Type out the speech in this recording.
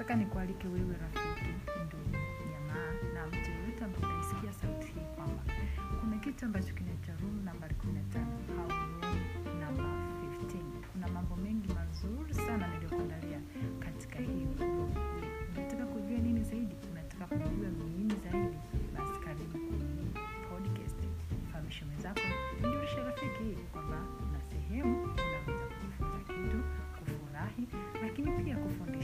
nataka nikualike wewe rafiki, ndugu, jamaa na mtu yeyote ambaye unaisikia sauti hii kwamba kuna kitu ambacho kinaitwa room nambari 15 au room namba 15. Kuna mambo mengi mazuri sana niliyokuandalia katika hii. Unataka kujua nini zaidi? Unataka kujua nini zaidi? Basi karibu podcast. Fahamisha mwenzako, mjulishe rafiki kwamba kuna sehemu unaweza kujifunza kitu, kufurahi, lakini pia kufundisha.